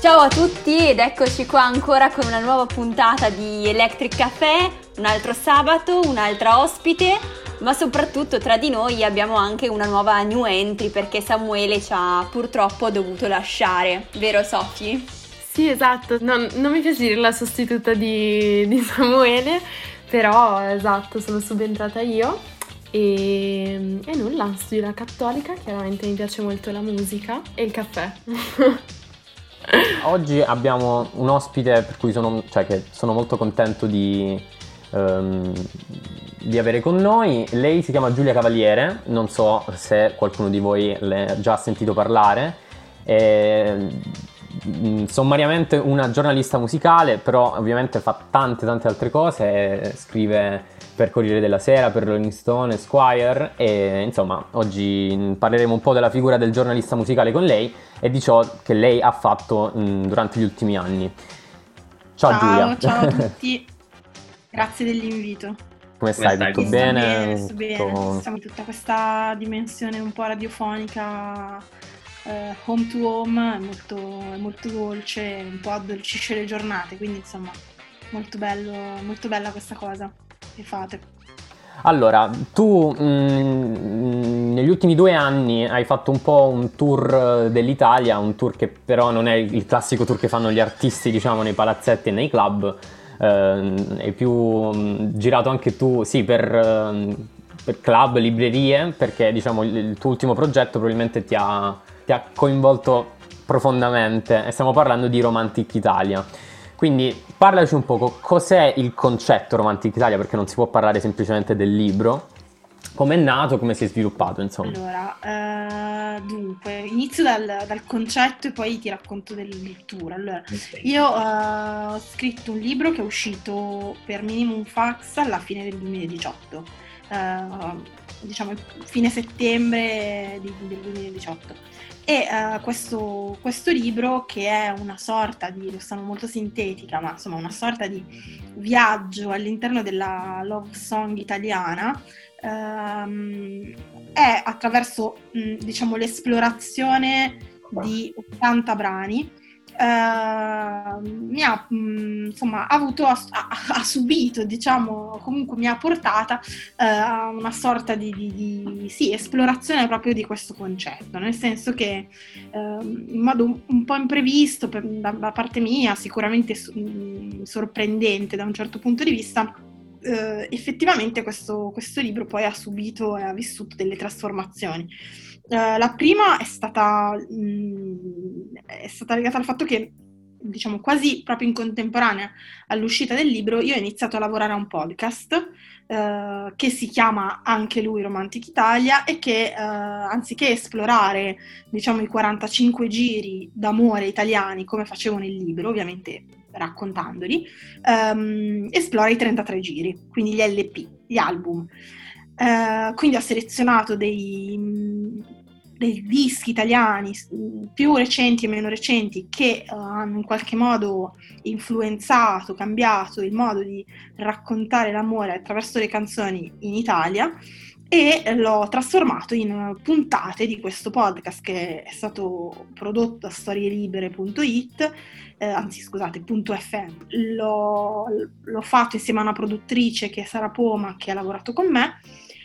Ciao a tutti ed eccoci qua ancora con una nuova puntata di Electric Café, un altro sabato, un'altra ospite, ma soprattutto tra di noi abbiamo anche una nuova new entry perché Samuele ci ha purtroppo dovuto lasciare, vero Sofi? Sì, esatto, non, non mi piace dire la sostituta di, di Samuele, però esatto, sono subentrata io e, e nulla, studio la cattolica, chiaramente mi piace molto la musica e il caffè. Oggi abbiamo un ospite per cui sono, cioè, sono molto contento di, um, di, avere con noi. Lei si chiama Giulia Cavaliere, non so se qualcuno di voi l'ha già sentito parlare. E, sommariamente una giornalista musicale, però ovviamente fa tante tante altre cose, scrive per Corriere della Sera, per Rolling Stone, Squire e insomma oggi parleremo un po' della figura del giornalista musicale con lei e di ciò che lei ha fatto mh, durante gli ultimi anni. Ciao, ciao Giulia. Ciao a tutti, grazie dell'invito. Come stai? Come Tutto bene? bene? Sto bene, siamo in tutta questa dimensione un po' radiofonica eh, home to home, è molto, è molto dolce, un po' addolcisce le giornate, quindi insomma molto, bello, molto bella questa cosa che fate. Allora, tu mh, mm, negli ultimi due anni hai fatto un po' un tour dell'Italia, un tour che però non è il classico tour che fanno gli artisti, diciamo, nei palazzetti e nei club. Eh, hai più mh, mm, girato anche tu, sì, per, uh, per, club, librerie, perché diciamo il tuo ultimo progetto probabilmente ti ha, ti ha coinvolto profondamente e stiamo parlando di Romantic Italia. Quindi parlaci un poco, cos'è il concetto Romantic Italia, perché non si può parlare semplicemente del libro, come è nato, come si è sviluppato, insomma. Allora, uh, dunque, inizio dal, dal, concetto e poi ti racconto della lettura. Allora, io uh, ho scritto un libro che è uscito per Minimum Fax alla fine del 2018, uh, eh, diciamo fine settembre del 2018 e uh, questo, questo, libro, che è una sorta di, lo sono molto sintetica, ma insomma una sorta di viaggio all'interno della love song italiana, um, è attraverso mh, diciamo, l'esplorazione di 80 brani Uh, mi ha mh, insomma avuto ha, ha, subito diciamo comunque mi ha portata uh, a una sorta di, di, di sì, esplorazione proprio di questo concetto. Nel senso che uh, in modo un, po' imprevisto per, da, da, parte mia sicuramente mh, sorprendente da un certo punto di vista effettivamente questo, questo libro poi ha subito e ha vissuto delle trasformazioni. Uh, la prima è stata, mh, mm, è stata legata al fatto che, diciamo, quasi proprio in contemporanea all'uscita del libro, io ho iniziato a lavorare a un podcast uh, che si chiama anche lui Romantic Italia e che, uh, anziché esplorare, diciamo, i 45 giri d'amore italiani come facevo nel libro, ovviamente raccontandoli, um, esplora i 33 giri, quindi gli LP, gli album. Uh, quindi ho selezionato dei, dei, dischi italiani più recenti e meno recenti che uh, hanno in qualche modo influenzato, cambiato il modo di raccontare l'amore attraverso le canzoni in Italia e l'ho trasformato in puntate di questo podcast che è stato prodotto da storielibere.it, eh, anzi scusate, .fm. L'ho, l'ho fatto insieme a una produttrice che è Sara Poma che ha lavorato con me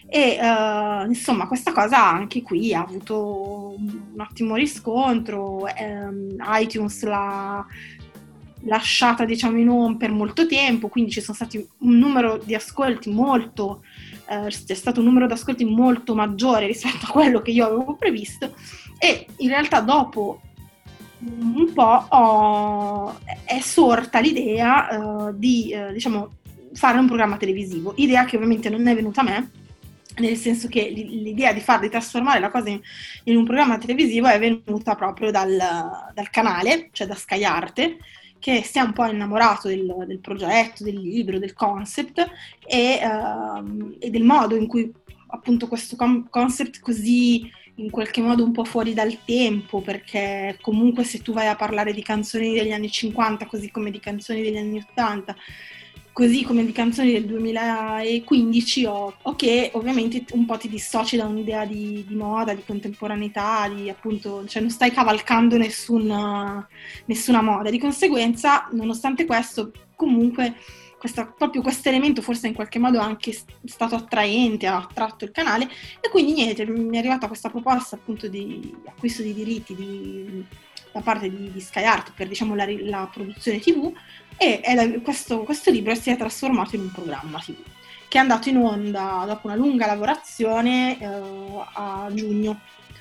e uh, insomma questa cosa anche qui ha avuto un ottimo riscontro, um, iTunes l'ha lasciata diciamo in home per molto tempo, quindi ci sono stati un numero di ascolti molto, uh, c'è stato un numero di ascolti molto maggiore rispetto a quello che io avevo previsto. E in realtà dopo un po' ho, è sorta l'idea uh, di diciamo fare un programma televisivo, idea che ovviamente non è venuta a me, nel senso che l'idea di far di trasformare la cosa in, in, un programma televisivo è venuta proprio dal, dal, canale, cioè da Sky Arte, che si è un po' innamorato del, del progetto, del libro, del concept e, uh, e, del modo in cui appunto questo concept così in qualche modo un po' fuori dal tempo, perché comunque se tu vai a parlare di canzoni degli anni 50 così come di canzoni degli anni 80, così come di canzoni del 2015 o, o che ovviamente un po' ti dissoci da un'idea di, di, moda, di contemporaneità, di appunto, cioè non stai cavalcando nessuna, nessuna moda. Di conseguenza, nonostante questo, comunque questa, proprio questo elemento forse in qualche modo anche stato attraente, ha attratto il canale e quindi niente, mi è arrivata questa proposta appunto di acquisto di diritti di, da parte di, di Sky Art per diciamo la, la produzione tv e questo, questo libro si è trasformato in un programma tv che è andato in onda dopo una lunga lavorazione eh, a giugno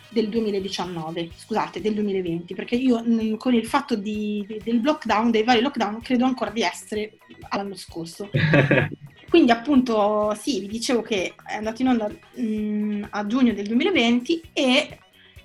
del 2019, scusate, del 2020, perché io mh, con il fatto di, di, del lockdown, dei vari lockdown, credo ancora di essere all'anno scorso. Quindi appunto sì, vi dicevo che è andato in onda mh, a giugno del 2020 e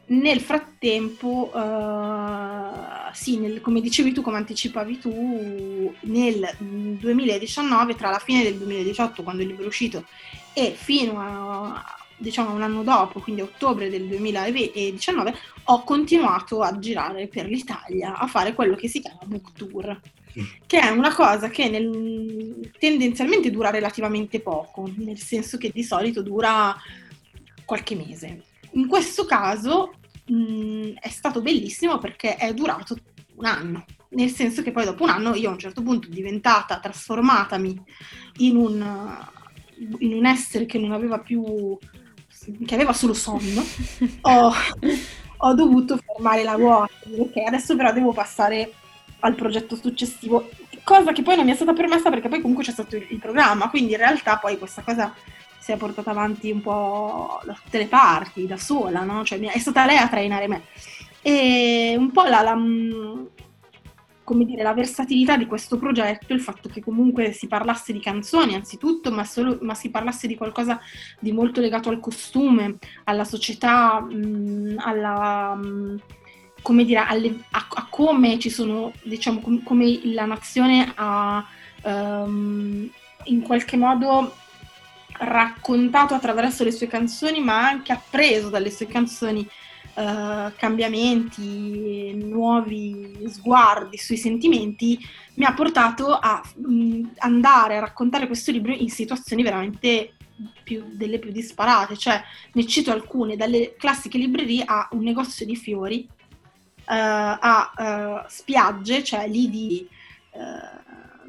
nel frattempo, uh, sì, nel, come dicevi tu, come anticipavi tu, nel 2019, tra la fine del 2018, quando il libro è uscito, e fino a, diciamo un anno dopo, quindi ottobre del 2019, ho continuato a girare per l'Italia a fare quello che si chiama book tour, che è una cosa che nel, tendenzialmente dura relativamente poco, nel senso che di solito dura qualche mese. In questo caso mh, è stato bellissimo perché è durato un anno, nel senso che poi dopo un anno io a un certo punto diventata, trasformatami in un, in un essere che non aveva più che aveva solo sonno, ho, ho, dovuto fermare la ruota. Ok, adesso però devo passare al progetto successivo, cosa che poi non mi è stata permessa perché poi comunque c'è stato il, il programma, quindi in realtà poi questa cosa si è portata avanti un po' da tutte le parti, da sola, no? Cioè è stata lei a trainare me. E un po' la, la, come dire, la versatilità di questo progetto, il fatto che comunque si parlasse di canzoni anzitutto, ma, solo, ma si parlasse di qualcosa di molto legato al costume, alla società, mh, alla, mh, come dire, alle, a, a, come ci sono, diciamo, com, come la nazione ha um, in qualche modo raccontato attraverso le sue canzoni, ma anche appreso dalle sue canzoni uh, cambiamenti, nuovi sguardi sui sentimenti, mi ha portato a mh, mm, andare a raccontare questo libro in situazioni veramente più, delle più disparate. Cioè, ne cito alcune, dalle classiche librerie a un negozio di fiori, uh, a uh, spiagge, cioè lì di,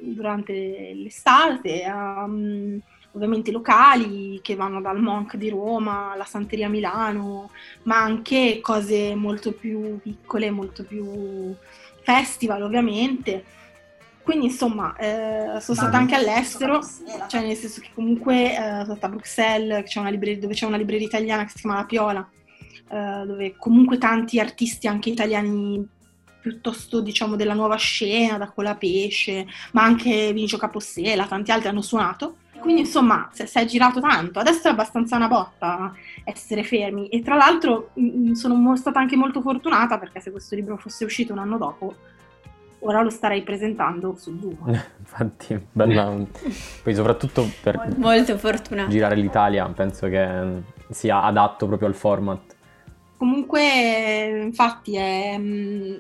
durante l'estate, a... Um, ovviamente locali che vanno dal Monk di Roma alla Santeria Milano, ma anche cose molto più piccole, molto più festival ovviamente. Quindi insomma eh, sono stata anche all'estero, cioè nel senso che comunque eh, sono stata a Bruxelles c'è libreria, dove c'è una libreria italiana che si chiama La Piola, eh, dove comunque tanti artisti anche italiani piuttosto diciamo della nuova scena, da Cola Pesce, ma anche Vinicio Capossela, tanti altri hanno suonato. Quindi insomma si è girato tanto, adesso è abbastanza una botta essere fermi e tra l'altro mh, sono stata anche molto fortunata perché se questo libro fosse uscito un anno dopo ora lo starei presentando su Zoom. Infatti, bella. Poi soprattutto per molto fortunata. girare l'Italia, penso che sia adatto proprio al format. Comunque, infatti, è,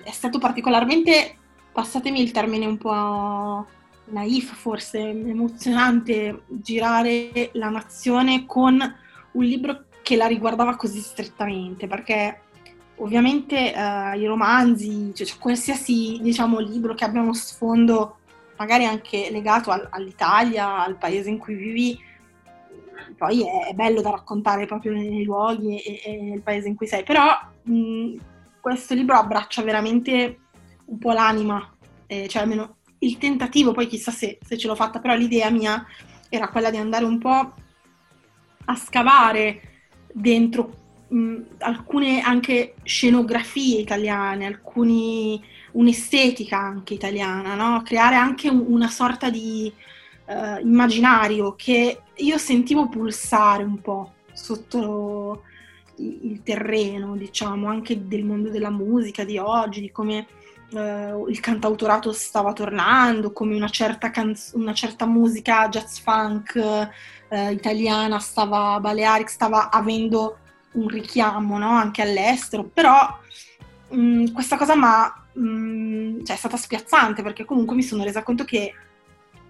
è stato particolarmente, passatemi il termine un po' naif, forse emozionante girare la nazione con un libro che la riguardava così strettamente, perché ovviamente eh, i romanzi, cioè, cioè, qualsiasi diciamo, libro che abbia uno sfondo magari anche legato al, all'Italia, al paese in cui vivi, poi è, è, bello da raccontare proprio nei, nei luoghi e, e, nel paese in cui sei, però mh, questo libro abbraccia veramente un po' l'anima, eh, cioè almeno il tentativo, poi chissà se, se ce l'ho fatta, però l'idea mia era quella di andare un po' a scavare dentro mh, alcune anche scenografie italiane, alcuni, un'estetica anche italiana, no? creare anche un, una sorta di uh, immaginario che io sentivo pulsare un po' sotto il terreno, diciamo, anche del mondo della musica di oggi, di come uh, il cantautorato stava tornando, come una certa, canz- una certa musica jazz funk uh, italiana stava, Balearic stava avendo un richiamo no? anche all'estero, però mh, mm, questa cosa ma, mh, mm, cioè, è stata spiazzante perché comunque mi sono resa conto che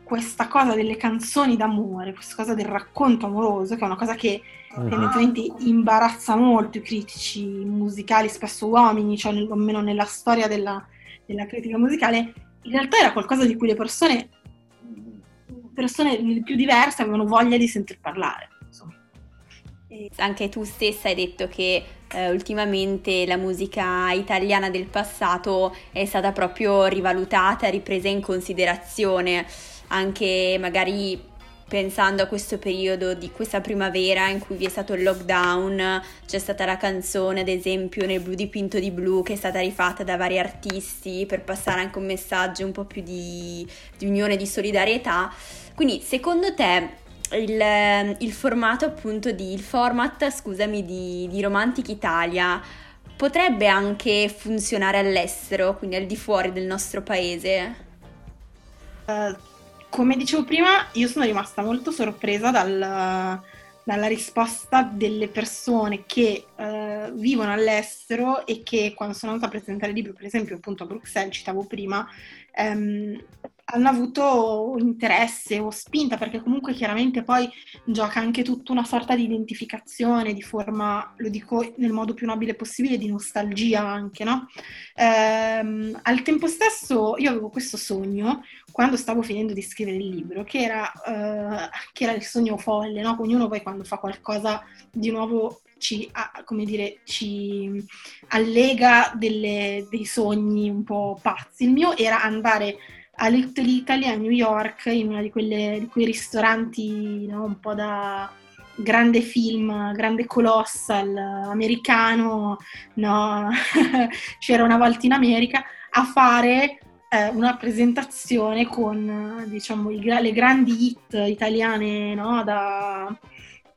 questa cosa delle canzoni d'amore, questa cosa del racconto amoroso, che è una cosa che Mhm. tendenzialmente imbarazza molto i critici musicali, spesso uomini, cioè almeno nella storia della, della critica musicale, in realtà era qualcosa di cui le persone, persone più diverse avevano voglia di sentir parlare. Anche tu stessa hai detto che eh, ultimamente la musica italiana del passato è stata proprio rivalutata, ripresa in considerazione, anche magari pensando a questo periodo di questa primavera in cui vi è stato il lockdown, c'è stata la canzone ad esempio nel blu dipinto di blu che è stata rifatta da vari artisti per passare anche un messaggio un po' più di, di unione, di solidarietà. Quindi secondo te il, il formato appunto di, il format, scusami, di, di Romantic Italia potrebbe anche funzionare all'estero, quindi al di fuori del nostro paese? Eh, come dicevo prima, io sono rimasta molto sorpresa dal- dalla risposta delle persone che eh, vivono all'estero e che quando sono andata a presentare il libro, per esempio appunto a Bruxelles, citavo prima, ehm, hanno avuto interesse o spinta, perché comunque chiaramente poi gioca anche tutta una sorta di identificazione, di forma, lo dico nel modo più nobile possibile, di nostalgia anche, no? Ehm, al tempo stesso io avevo questo sogno quando stavo finendo di scrivere il libro, che era, eh, che era il sogno folle, no? Ognuno poi quando fa qualcosa di nuovo ci, come dire, ci allega delle- dei sogni un po' pazzi. Il mio era andare a Little Italy a New York, in uno di, di quei ristoranti no? un po' da grande film, grande colossal americano, no? c'era una volta in America, a fare eh, una presentazione con eh, diciamo, i le grandi hit italiane no? da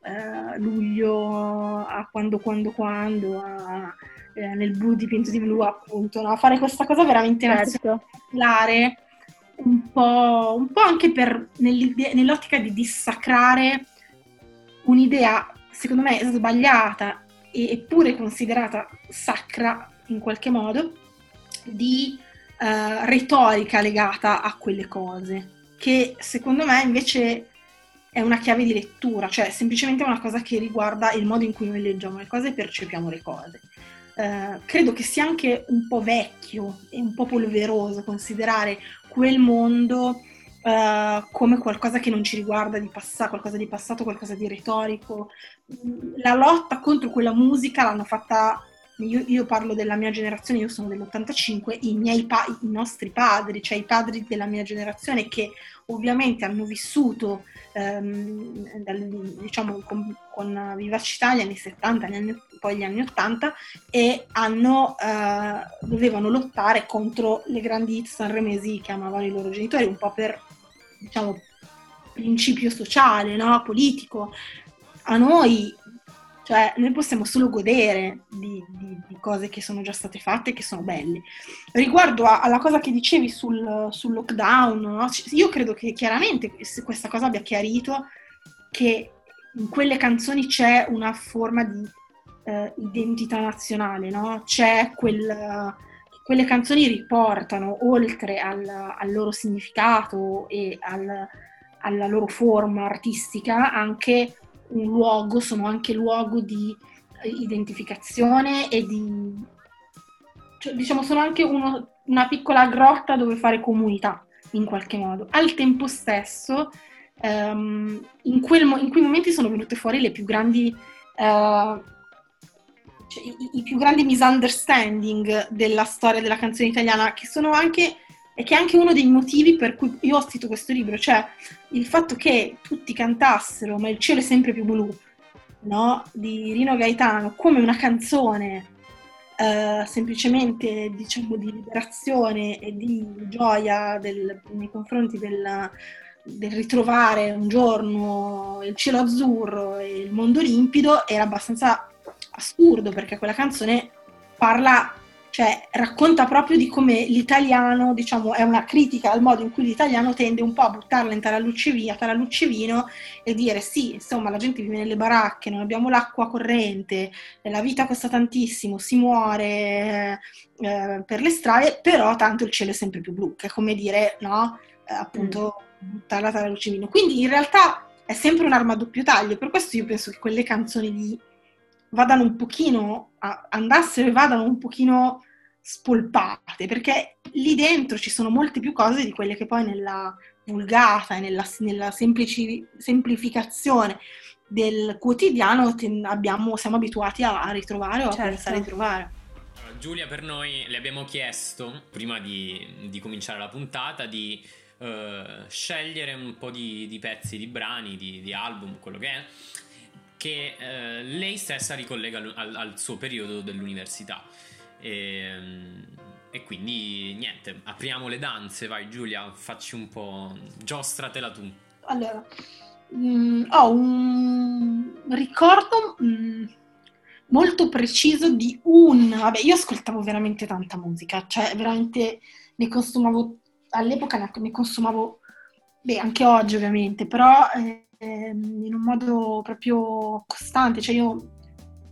eh, luglio a quando, quando, quando, a, eh, nel blu dipinto di blu, appunto, no? fare questa cosa veramente Certo. particolare, un po', un po' anche per, nell'ottica di dissacrare un'idea, secondo me, sbagliata e- eppure considerata sacra in qualche modo, di eh, retorica legata a quelle cose, che secondo me invece è una chiave di lettura, cioè semplicemente una cosa che riguarda il modo in cui noi leggiamo le cose e percepiamo le cose. Eh, credo che sia anche un po' vecchio e un po' polveroso considerare quel mondo eh, come qualcosa che non ci riguarda di passato, qualcosa di passato, qualcosa di retorico. La lotta contro quella musica l'hanno fatta, io, io parlo della mia generazione, io sono dell'85, i, miei pa- i nostri padri, cioè i padri della mia generazione che ovviamente hanno vissuto ehm, dal- diciamo, con, con vivacità gli anni 70, gli anni- poi gli anni 80 e hanno, eh, dovevano lottare contro le grandi hit sanremesi che amavano i loro genitori, un po' per diciamo, principio sociale, no? politico. A noi, cioè, noi possiamo solo godere di, di- di cose che sono già state fatte e che sono belle. Riguardo a- alla cosa che dicevi sul, sul lockdown, no? Io credo che chiaramente quest- questa cosa abbia chiarito che in quelle canzoni c'è una forma di eh, identità nazionale, no? C'è quel, quelle canzoni riportano, oltre al, al loro significato e al- alla loro forma artistica, anche un luogo, sono anche luogo di eh, identificazione e di... cioè, diciamo, sono anche uno- una piccola grotta dove fare comunità, in qualche modo. Al tempo stesso, ehm, in, quel in quei momenti sono venute fuori le più grandi... eh, cioè, i, i più grandi misunderstanding della storia della canzone italiana, che sono anche, e che è anche uno dei motivi per cui io ho scritto questo libro, cioè il fatto che tutti cantassero Ma il cielo è sempre più blu, no? di Rino Gaetano, come una canzone eh, semplicemente diciamo di liberazione e di gioia del- nei confronti del, del ritrovare un giorno il cielo azzurro e il mondo limpido, era abbastanza assurdo perché quella canzone parla, cioè racconta proprio di come l'italiano, diciamo, è una critica al modo in cui l'italiano tende un po' a buttarla in tarallucce taralluccevino e dire sì, insomma, la gente vive nelle baracche, non abbiamo l'acqua corrente, la vita costa tantissimo, si muore eh, per le strade, però tanto il cielo è sempre più blu, che è come dire, no? Eh, appunto buttarla tra luce e vino. Quindi in realtà è sempre un'arma a doppio taglio, per questo io penso che quelle canzoni lì vadano un pochino, a, andassero e vadano un pochino spolpate, perché lì dentro ci sono molte più cose di quelle che poi nella vulgata e nella, nella semplici, semplificazione del quotidiano abbiamo, siamo abituati a, a ritrovare o certo. a pensare di trovare. Giulia, per noi le abbiamo chiesto, prima di, di cominciare la puntata, di uh, scegliere un po' di, di, pezzi, di brani, di, di, album, quello che è, che uh, lei stessa ricollega al, al, suo periodo dell'università. E, e, quindi niente, apriamo le danze, vai Giulia, facci un po', giostratela tu. Allora, mh, mm, ho un ricordo... Mh mm, molto preciso di un... Vabbè, io ascoltavo veramente tanta musica, cioè veramente ne consumavo, all'epoca ne consumavo, beh, anche oggi ovviamente, però eh, in un modo proprio costante, cioè io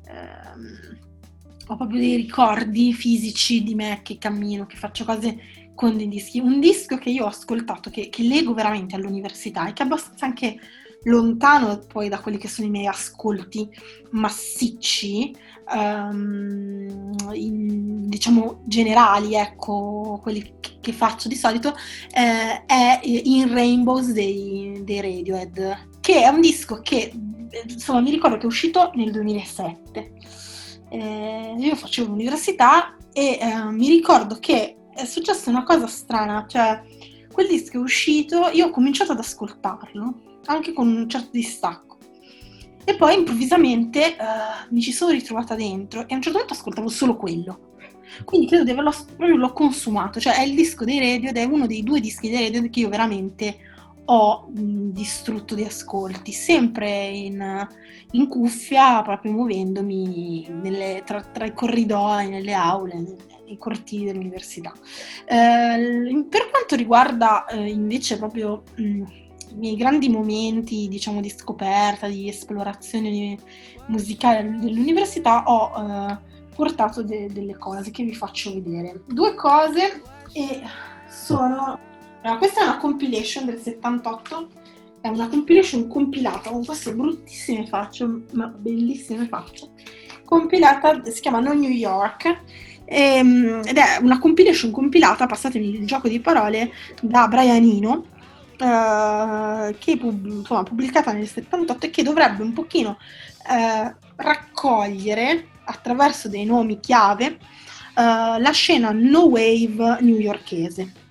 eh, ho proprio dei ricordi fisici di me che cammino, che faccio cose con dei dischi. Un disco che io ho ascoltato, che, che leggo veramente all'università e che è abbastanza anche lontano poi da quelli che sono i miei ascolti massicci, um, in, diciamo generali, ecco, quelli che faccio di solito, eh, è In Rainbows dei, dei, Radiohead, che è un disco che, insomma, mi ricordo che è uscito nel 2007. Eh, io facevo l'università e eh, mi ricordo che è successa una cosa strana, cioè quel disco è uscito, io ho cominciato ad ascoltarlo anche con un certo distacco. E poi improvvisamente uh, mi ci sono ritrovata dentro e a un certo punto ascoltavo solo quello. Quindi credo di averlo proprio l'ho consumato, cioè è il disco dei radio ed è uno dei due dischi dei radio che io veramente ho distrutto di ascolti, sempre in, in cuffia, proprio muovendomi nelle, tra, tra, i corridoi, nelle aule, nei cortili dell'università. Eh, per quanto riguarda eh, invece proprio mh, i miei grandi momenti, diciamo, di scoperta, di esplorazione musicale dell'università, ho eh, portato de- delle cose che vi faccio vedere. Due cose e sono... Allora, questa è una compilation del 78, è una compilation compilata con queste bruttissime facce, ma bellissime facce, compilata, si chiama No New York, ehm, ed è una compilation compilata, passatemi il gioco di parole, da Brian Eno, eh, che insomma, pubblicata nel 78 e che dovrebbe un pochino uh, raccogliere attraverso dei nomi chiave uh, la scena no wave newyorkese.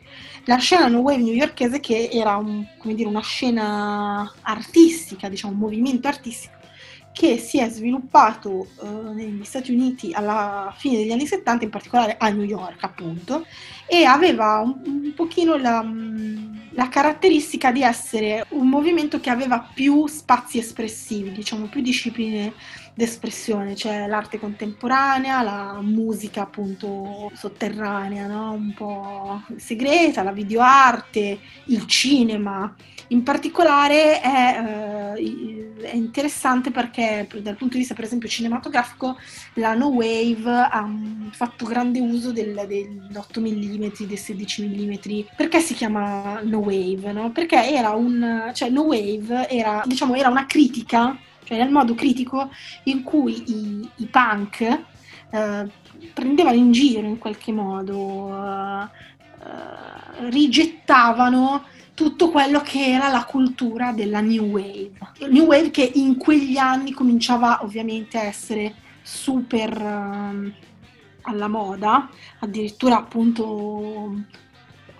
La scena no wave newyorkese che era un, dire, una scena artistica, diciamo un movimento artistico che si è sviluppato uh, negli Stati Uniti alla fine degli anni 70, in particolare a New York appunto, e aveva un, un pochino la, la, caratteristica di essere un movimento che aveva più spazi espressivi, diciamo più discipline d'espressione, cioè l'arte contemporanea, la musica appunto sotterranea, no? un po' segreta, la videoarte, il cinema. In particolare è, eh, è, interessante perché dal punto di vista per esempio cinematografico la No Wave ha fatto grande uso del, degli 8 mm, dei 16 mm. Perché si chiama No Wave? No? Perché era un, cioè No Wave era, diciamo, era una critica cioè nel modo critico in cui i, i punk eh, prendevano in giro in qualche modo, eh, eh, rigettavano tutto quello che era la cultura della New Wave. New Wave che in quegli anni cominciava ovviamente a essere super uh, alla moda, addirittura appunto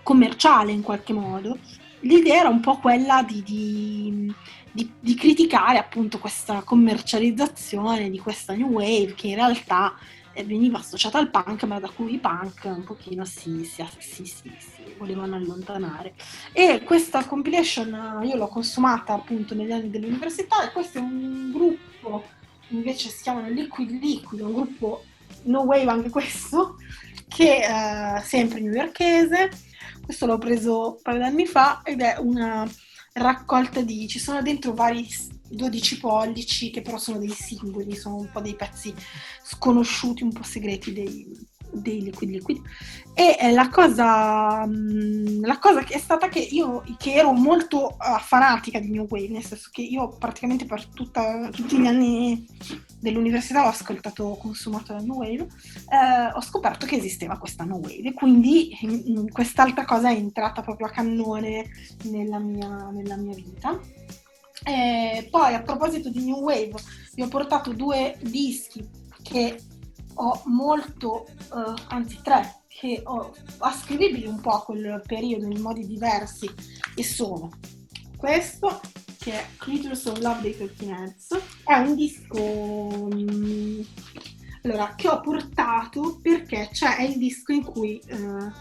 commerciale in qualche modo. L'idea era un po' quella di, di di, di, criticare appunto questa commercializzazione di questa new wave che in realtà eh, veniva associata al punk ma da cui i punk un pochino si, si, si, si volevano allontanare. E questa compilation io l'ho consumata appunto negli anni dell'università e questo è un gruppo invece si chiamano Liquid Liquid un gruppo no wave anche questo che eh, sempre newyorkese questo l'ho preso un paio di anni fa ed è una raccolta di... ci sono dentro vari 12 pollici che però sono dei singoli, sono un po' dei pezzi sconosciuti, un po' segreti dei, dei Liquid Liquid e eh, la cosa, mm, la cosa che è stata che io che ero molto uh, fanatica di New Wave, nel senso che io praticamente per tutta, tutti gli anni dell'università ho ascoltato, ho consumato la New Wave, eh, ho scoperto che esisteva questa New Wave e quindi quest'altra cosa è entrata proprio a cannone nella mia, nella mia vita. E poi a proposito di New Wave, vi ho portato due dischi che ho molto, uh, anzi tre, che ho ascrivibili un po' a quel periodo in modi diversi e sono questo che è Creatures of Love dei Heads è un disco um, allora, che ho portato perché c'è il disco in cui uh,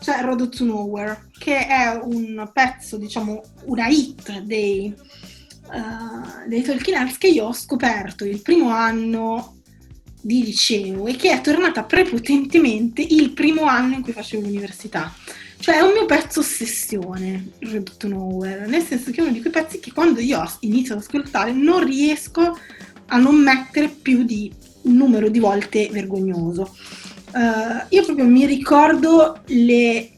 c'è Road to Nowhere che è un pezzo diciamo una hit dei, uh, dei Talking Heads che io ho scoperto il primo anno di liceo e che è tornata prepotentemente il primo anno in cui facevo l'università. Cioè è un mio pezzo ossessione, Red to Nowhere, nel senso che è uno di quei pezzi che quando io inizio ad ascoltare non riesco a non mettere più di un numero di volte vergognoso. Uh, io proprio mi ricordo le,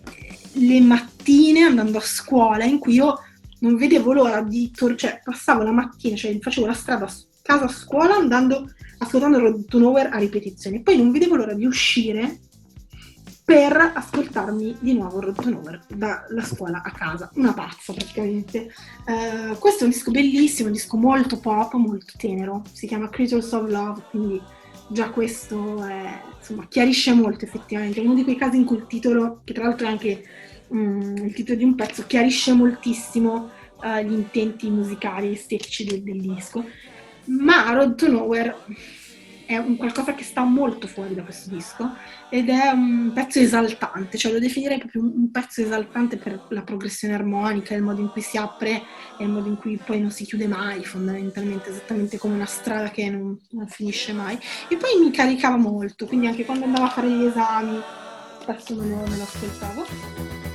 le, mattine andando a scuola in cui io non vedevo l'ora di, tor- cioè passavo la mattina, cioè facevo la strada casa scuola andando ascoltando to Nowhere a ripetizione. Poi non vedevo l'ora di uscire per ascoltarmi di nuovo Road to Nowhere dalla scuola a casa. Una pazza praticamente. Uh, questo è un disco bellissimo, un disco molto pop, molto tenero. Si chiama Creatures of Love, quindi già questo è, insomma, chiarisce molto effettivamente. È uno di quei casi in cui il titolo, che tra l'altro è anche um, il titolo di un pezzo, chiarisce moltissimo uh, gli intenti musicali, estetici del, del disco ma Road to Nowhere è un qualcosa che sta molto fuori da questo disco ed è un pezzo esaltante, cioè lo definirei proprio un pezzo esaltante per la progressione armonica, il modo in cui si apre e il modo in cui poi non si chiude mai, fondamentalmente, esattamente come una strada che non, non finisce mai. E poi mi caricava molto, quindi anche quando andavo a fare gli esami, spesso lo, me lo ascoltavo.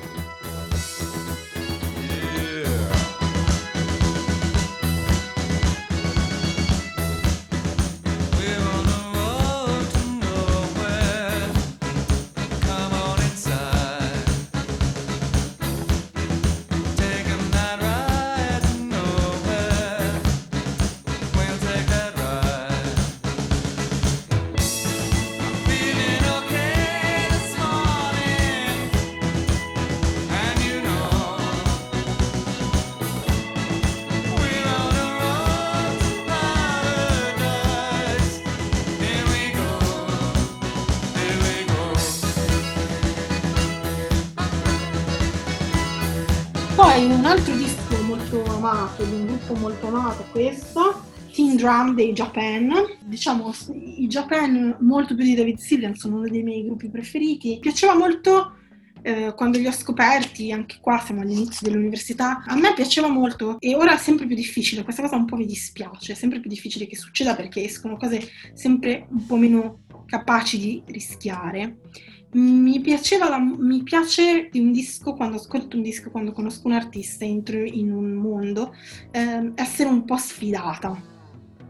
Amato, di un gruppo molto amato, questo, Teen Drum dei Japan. Diciamo, i Japan, molto più di David Sylvian, sono uno dei miei gruppi preferiti. Piaceva molto eh, quando li ho scoperti, anche qua siamo all'inizio dell'università, a me piaceva molto e ora è sempre più difficile, questa cosa un po' mi dispiace, è sempre più difficile che succeda perché escono cose sempre un po' meno capaci di rischiare mi la, mi piace un disco quando ascolto un disco quando conosco un artista entro in un mondo eh, essere un po' sfidata.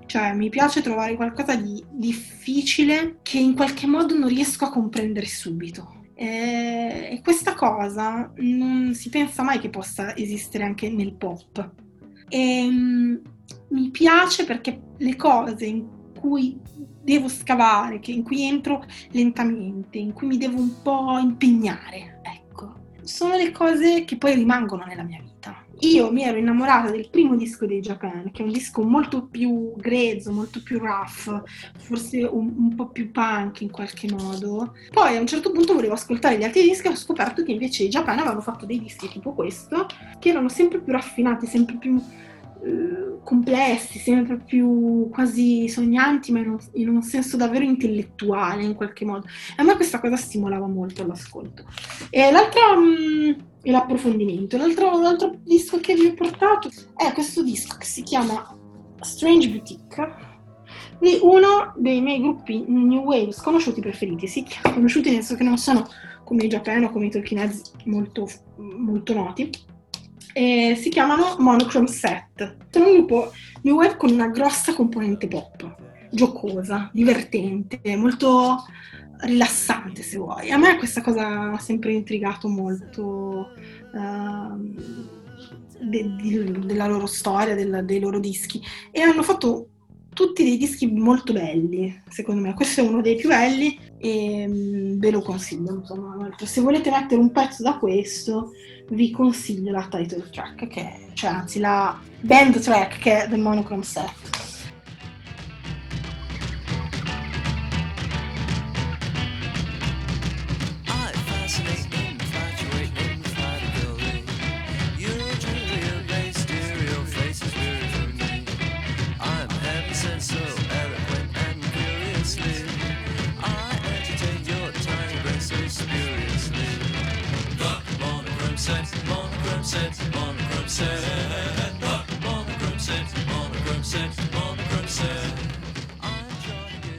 Cioè mi piace trovare qualcosa di difficile che in qualche modo non riesco a comprendere subito. E, questa cosa non si pensa mai che possa esistere anche nel pop. E um, mi piace perché le cose cui devo scavare, in cui entro lentamente, in cui mi devo un po' impegnare. Ecco, sono le cose che poi rimangono nella mia vita. Io mi ero innamorata del primo disco dei Japan, che è un disco molto più grezzo, molto più rough, forse un, un, po' più punk in qualche modo. Poi a un certo punto volevo ascoltare gli altri dischi e ho scoperto che invece i Japan avevano fatto dei dischi tipo questo, che erano sempre più raffinati, sempre più eh, complessi, sempre più quasi sognanti, ma in un, in un, senso davvero intellettuale in qualche modo. A me questa cosa stimolava molto l'ascolto. E l'altro mh, mm, è l'approfondimento. L'altro, l'altro disco che vi ho portato è questo disco che si chiama Strange Boutique di uno dei miei gruppi New Wave sconosciuti preferiti, sì, conosciuti nel senso che non sono come i Japan o come i Tolkien molto, molto noti, e si chiamano Monochrome Set. Sono un gruppo new wave con una grossa componente pop. giocosa, divertente, molto rilassante se vuoi. A me questa cosa ha sempre intrigato molto uh, de- de- della loro storia, del- dei loro dischi e hanno fatto tutti dei dischi molto belli, secondo me. Questo è uno dei più belli e um, ve lo consiglio. Insomma, se volete mettere un pezzo da questo, vi consiglio la title track, che cioè anzi la band track che è The Monochrome Set.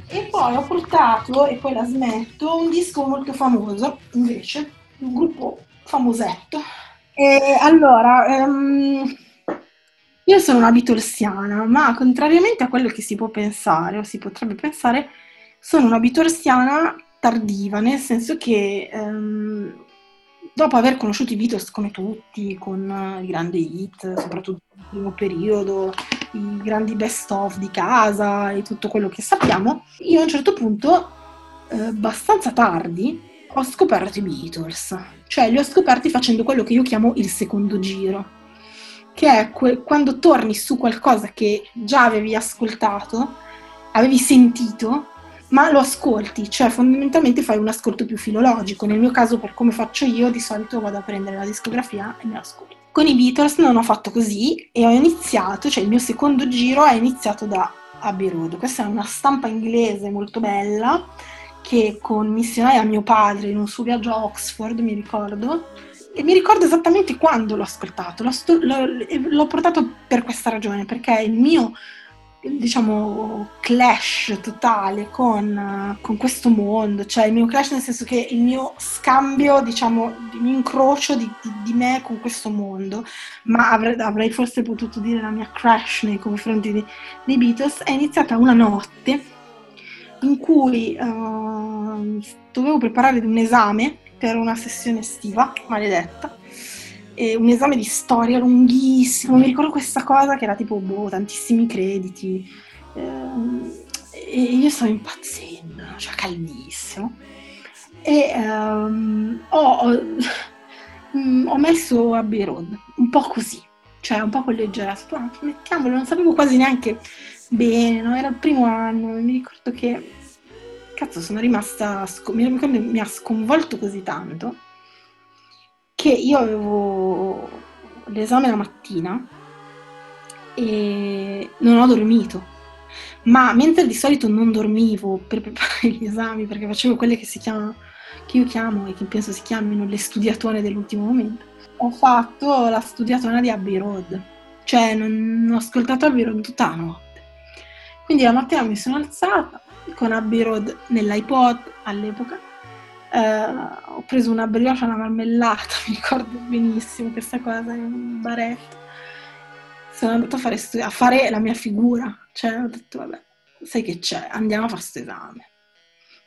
E poi ho portato, e poi la smetto, un disco molto famoso, invece, un gruppo famosetto. E allora, um, io sono una Beatlesiana, ma contrariamente a quello che si può pensare, o si potrebbe pensare, sono una Beatlesiana tardiva, nel senso che um, dopo aver conosciuto i Beatles come tutti, con i grandi hit, soprattutto nel primo periodo, i grandi best of di casa e tutto quello che sappiamo, io a un certo punto, eh, abbastanza tardi, ho scoperto i Beatles. Cioè li ho scoperti facendo quello che io chiamo il secondo giro, che è que- quando torni su qualcosa che già avevi ascoltato, avevi sentito ma lo ascolti, cioè fondamentalmente fai un ascolto più filologico. Nel mio caso, per come faccio io, di solito vado a prendere la discografia e me l'ascolto. Con i Beatles non ho fatto così e ho iniziato, cioè il mio secondo giro è iniziato da Abbey Road. Questa è una stampa inglese molto bella che commissionai a mio padre in un suo viaggio a Oxford, mi ricordo, e mi ricordo esattamente quando l'ho ascoltato. L'ho, sto- l'ho, l'ho portato per questa ragione, perché il mio diciamo clash totale con, con, questo mondo, cioè il mio clash nel senso che il mio scambio, diciamo, il mio incrocio di, di, di me con questo mondo, ma avrei, avrei, forse potuto dire la mia crash nei confronti dei, dei Beatles, è iniziata una notte in cui uh, dovevo preparare un esame per una sessione estiva, maledetta, e un esame di storia lunghissimo, mi ricordo questa cosa che era tipo boh, tantissimi crediti eh, e io stavo impazzendo, cioè caldissimo e um, ho, ho, ho, messo Abbey Road, un po' così, cioè un po' con leggerezza, ah, mettiamolo, non sapevo quasi neanche bene, no? era il primo anno, mi ricordo che cazzo sono rimasta, mi mi ha sconvolto così tanto che io avevo l'esame la mattina e non ho dormito. Ma mentre di solito non dormivo per preparare gli esami, perché facevo quelle che si chiamano, che io chiamo e che penso si chiamino le studiatone dell'ultimo momento, ho fatto la studiatona di Abbey Road. Cioè, non, ho ascoltato Abbey Road tutta la notte. Quindi la mattina mi sono alzata con Abbey Road nell'iPod all'epoca eh, ho preso una brioche e una marmellata, mi ricordo benissimo questa cosa in un baretto. Sono andata a fare, studi- a fare la mia figura, cioè ho detto vabbè, sai che c'è, andiamo a fare questo esame.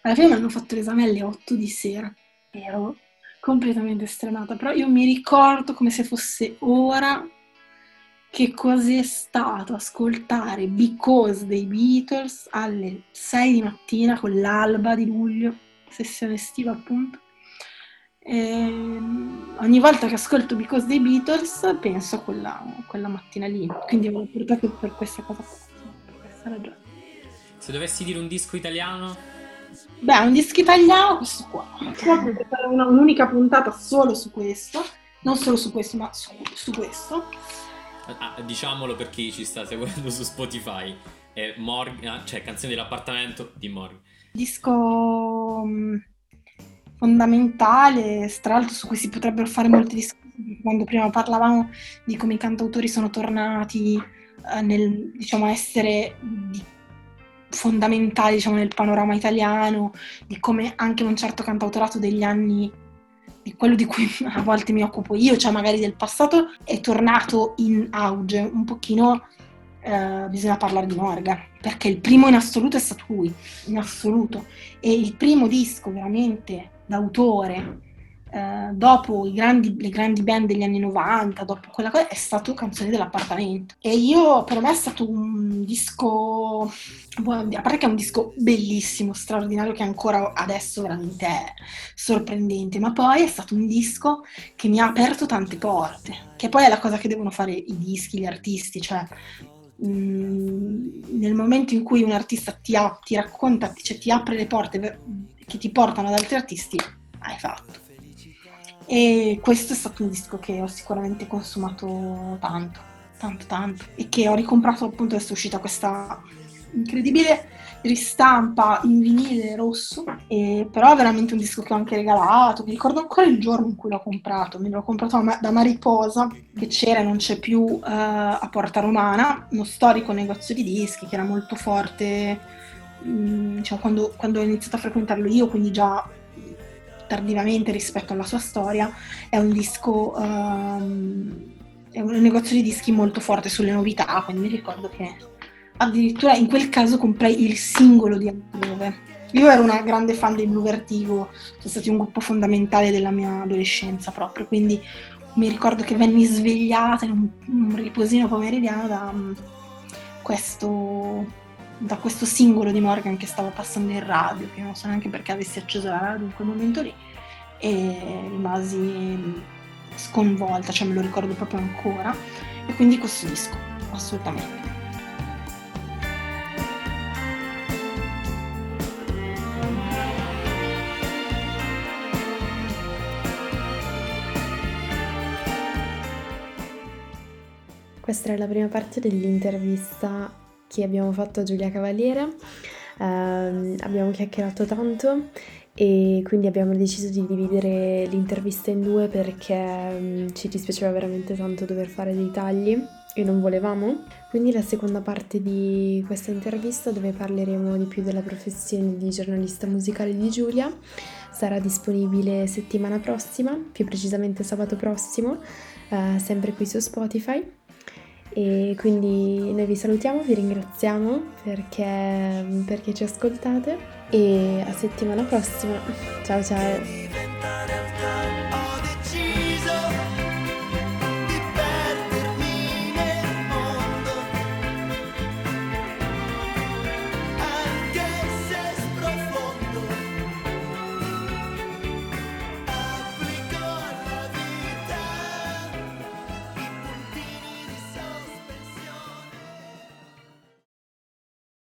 Alla fine mi hanno fatto l'esame alle 8 di sera, ero completamente stremata, però io mi ricordo come se fosse ora che cos'è stato ascoltare Because dei Beatles alle 6 di mattina con l'alba di luglio sessione estiva appunto. E ehm, ogni volta che ascolto Because dei Beatles penso a quella, quella mattina lì, quindi l'ho portato per questa cosa per questa ragione. Se dovessi dire un disco italiano? Beh, un disco italiano, questo qua. Proprio per fare una, un'unica puntata solo su questo, non solo su questo, ma su, su questo. Ah, diciamolo per chi ci sta seguendo su Spotify, è Morgan, cioè Canzoni dell'appartamento di Morgan disco mm, fondamentale, tra l'altro su cui si potrebbero fare molti discorsi, quando prima parlavamo di come i cantautori sono tornati eh, nel, diciamo, essere di, fondamentali diciamo, nel panorama italiano, di come anche un certo cantautorato degli anni di quello di cui a volte mi occupo io, cioè magari del passato, è tornato in auge un pochino. Eh, bisogna parlare di Morgan perché il primo in assoluto è stato lui, in assoluto, e il primo disco veramente d'autore eh, dopo grandi, le grandi band degli anni 90, dopo quella cosa, è stato Canzoni dell'appartamento. E io, per me è stato un disco, a parte che è un disco bellissimo, straordinario, che ancora adesso veramente è sorprendente, ma poi è stato un disco che mi ha aperto tante porte, che poi è la cosa che devono fare i dischi, gli artisti, cioè nel momento in cui un artista ti, ha, ti racconta, cioè ti apre le porte che ti portano ad altri artisti, hai fatto. E questo è stato un disco che ho sicuramente consumato tanto, tanto, tanto. E che ho ricomprato appunto adesso è uscita questa incredibile ristampa in vinile rosso, e, però è veramente un disco che ho anche regalato. Mi ricordo ancora il giorno in cui l'ho comprato. Me l'ho comprato da Mariposa, che c'era e non c'è più uh, a Porta Romana, uno storico negozio di dischi che era molto forte. Mm, diciamo, quando, quando ho iniziato a frequentarlo io, quindi già tardivamente rispetto alla sua storia, è un disco, um, è un negozio di dischi molto forte sulle novità, quindi mi ricordo che addirittura in quel caso comprai il singolo di Altrove. Io ero una grande fan dei Blue Vertigo, sono stati un gruppo fondamentale della mia adolescenza proprio, quindi mi ricordo che venni svegliata in un, un riposino pomeridiano da um, questo da questo singolo di Morgan che stava passando in radio, che non so neanche perché avessi acceso la radio in quel momento lì, e rimasi sconvolta, cioè me lo ricordo proprio ancora, e quindi questo disco, assolutamente. Questa era la prima parte dell'intervista che abbiamo fatto a Giulia Cavaliere. Uh, abbiamo chiacchierato tanto e quindi abbiamo deciso di dividere l'intervista in due perché um, ci dispiaceva veramente tanto dover fare dei tagli e non volevamo. Quindi la seconda parte di questa intervista dove parleremo di più della professione di giornalista musicale di Giulia sarà disponibile settimana prossima, più precisamente sabato prossimo, uh, sempre qui su Spotify. E quindi noi vi salutiamo, vi ringraziamo perché, perché ci ascoltate e a settimana prossima. Ciao ciao!